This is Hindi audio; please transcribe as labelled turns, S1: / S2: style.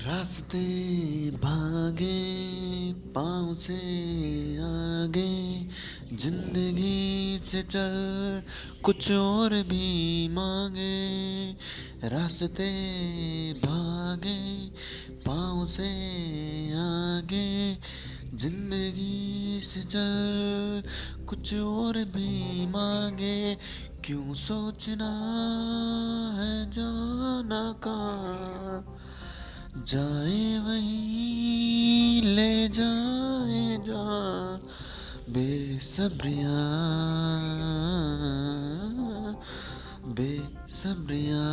S1: रास्ते भागे, पाँव से आगे, ज़िंदगी से चल कुछ और भी मांगे। रास्ते भागे, पाँव से आगे, ज़िंदगी से चल कुछ और भी मांगे। क्यों सोचना है जाना कहाँ? जाए वही ले जाए जा बेसब्रिया। बेसब्रिया।